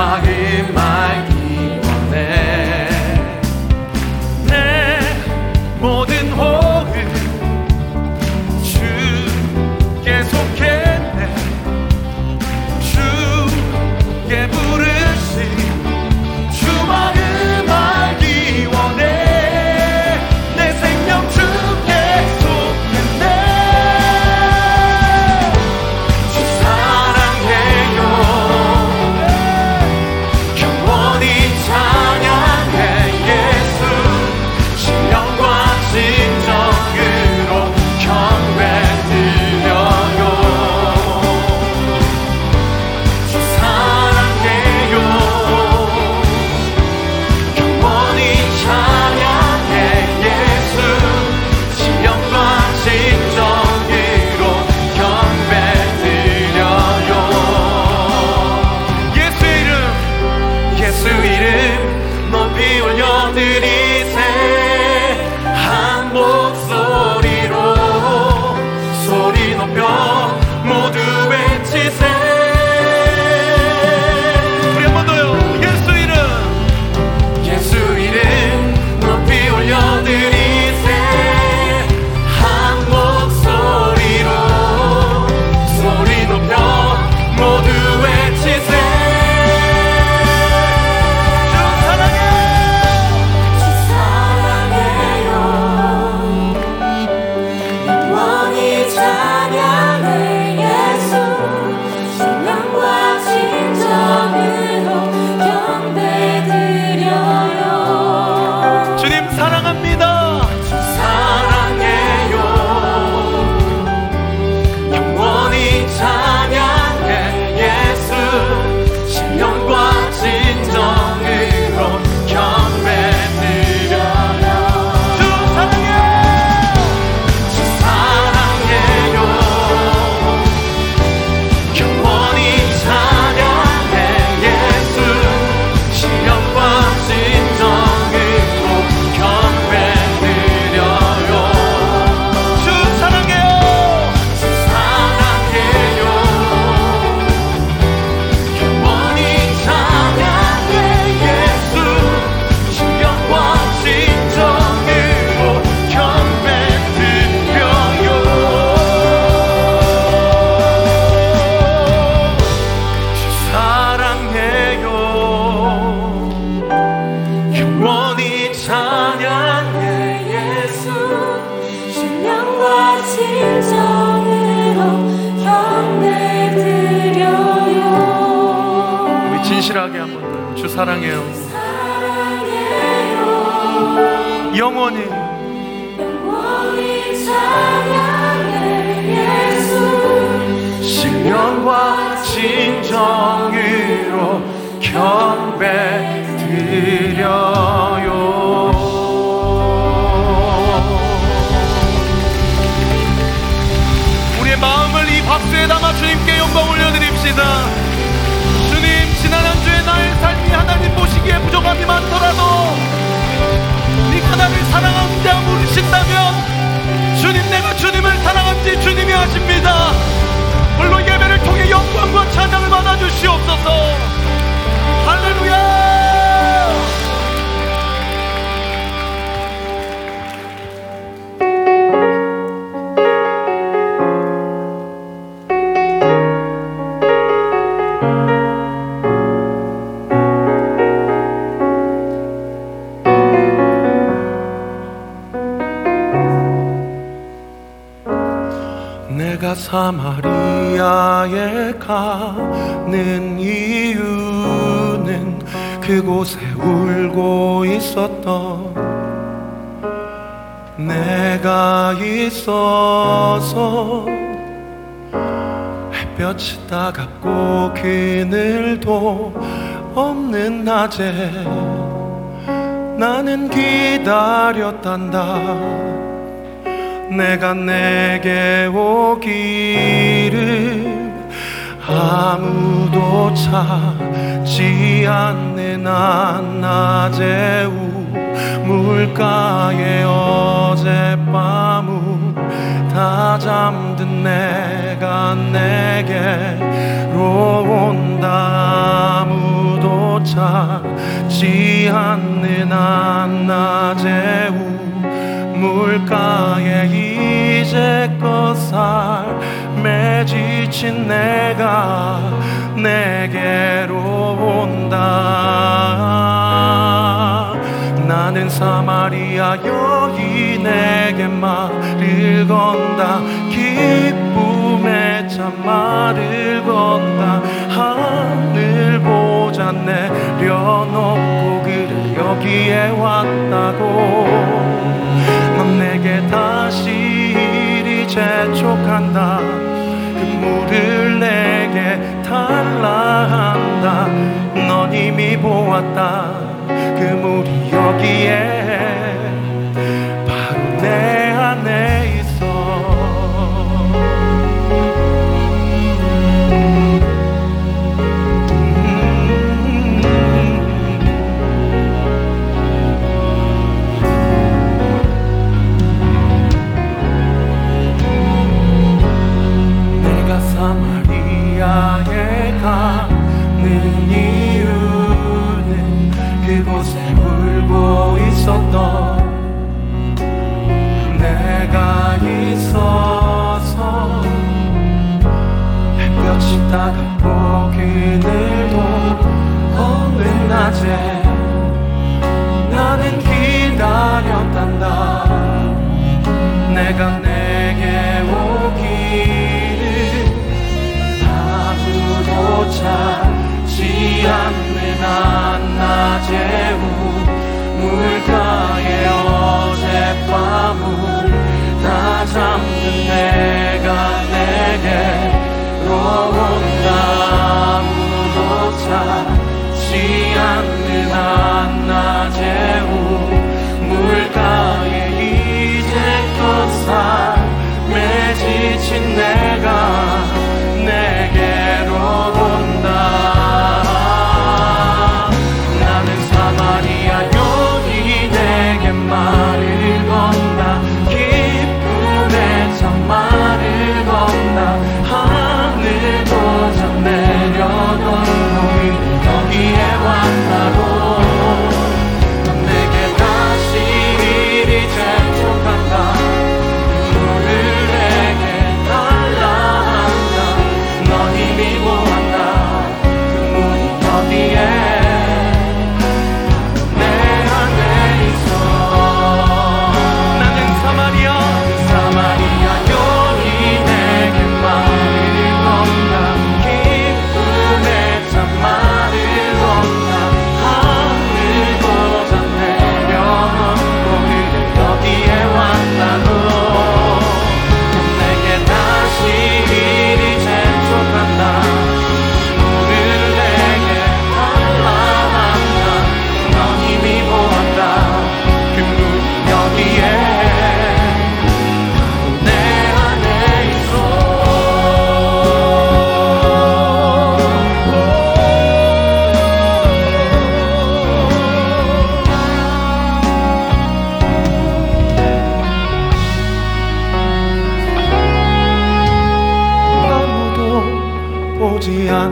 my, my. 정의로 경배 드려요. 우리의 마음을 이 박수에 담아 주님께 영광 올려드립시다. 주님 지난 한 주의 나의 삶이 하나님 보시기에 부족함이 많더라도 내가 사마리아에 가는 이유는 그곳에 울고 있었던 내가 있어서 햇볕이 따갑고 그늘도 없는 낮에 나는 기다렸단다 내가 내게 오기를 아무도 찾지 않는 한낮의 우물가에 어젯밤 다 잠든 내가 내게로 온다. 아무도 찾지 않는 한낮의 우 물가에 이제껏 삶에 지친 내가 내게로 온다. 나는 사마리아 여인에게 말을 건다. 기쁨의 참말을 건다. 하늘 보자 내려놓고 그를 여기에 왔다고 다시 이리 재촉한다. 그 물을 내게 달라 한다. 넌 이미 보았다. 그 물이 여기에 곳에 울고 있었던 내가 있어서 햇볕이 따갑고 그늘도 없는 낮에 나는 기다렸단다. 내가 내게 오기를 아무도 찾지 않는 우물가에 내게로 온다 아무도 찾지 않는 한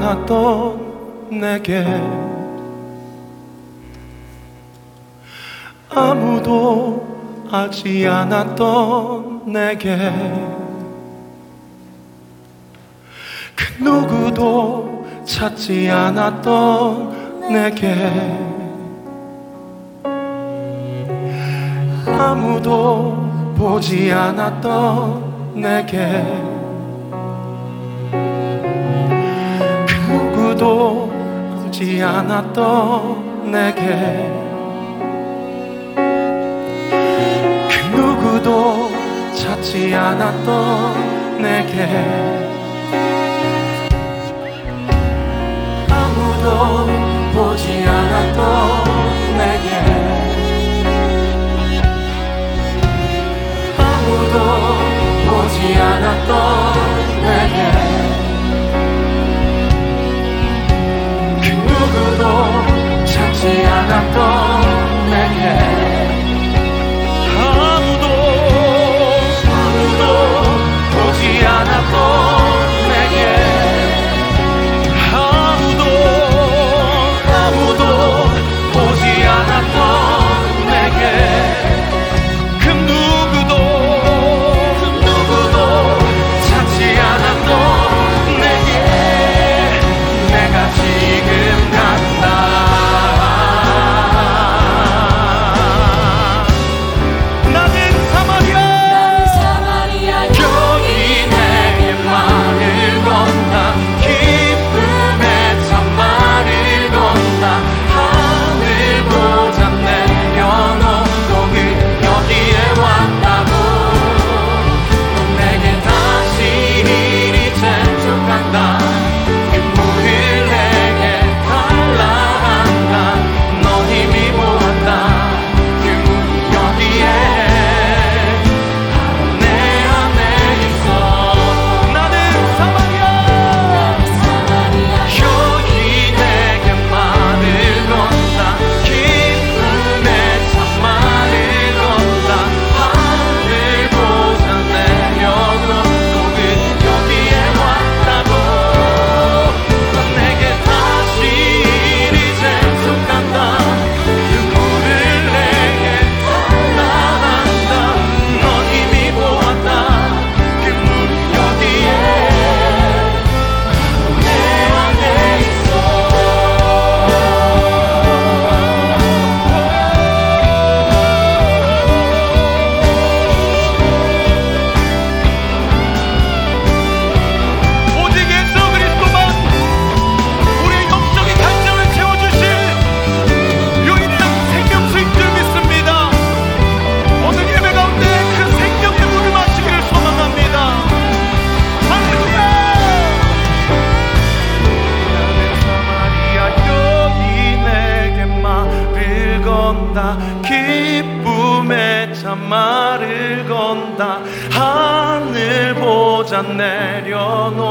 않았던 내게 아무도 알지 않았던 내게 그 누구도 찾지 않았던 내게 아무도 보지 않았던 내게 누구도 오지 않았던 내게. 그 누구도 찾지 않았던 내게. 아무도 보지 않았던 찾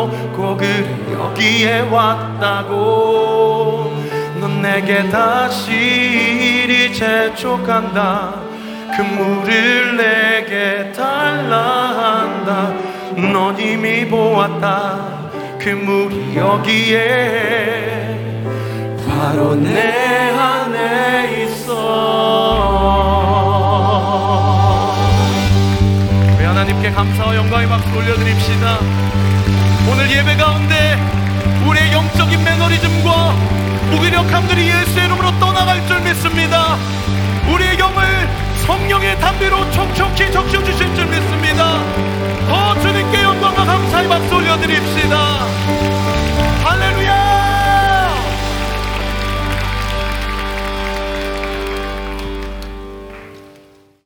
그 여기에 왔다고. 넌 내게 다시 이리 재촉한다. 그 물을 내게 달라 한다. 넌 이미 보았다. 그 물이 여기에 바로 내 안에 있어 하나님께 감사와 영광의 박수 올려드립시다. 오늘 예배 가운데 우리의 영적인 매너리즘과 무기력함들이 예수의 이름으로 떠나갈 줄 믿습니다. 우리의 영을 성령의 담비로 촉촉히 적셔 주실 줄 믿습니다. 더 주님께 영광과 감사의 박수 올려드립시다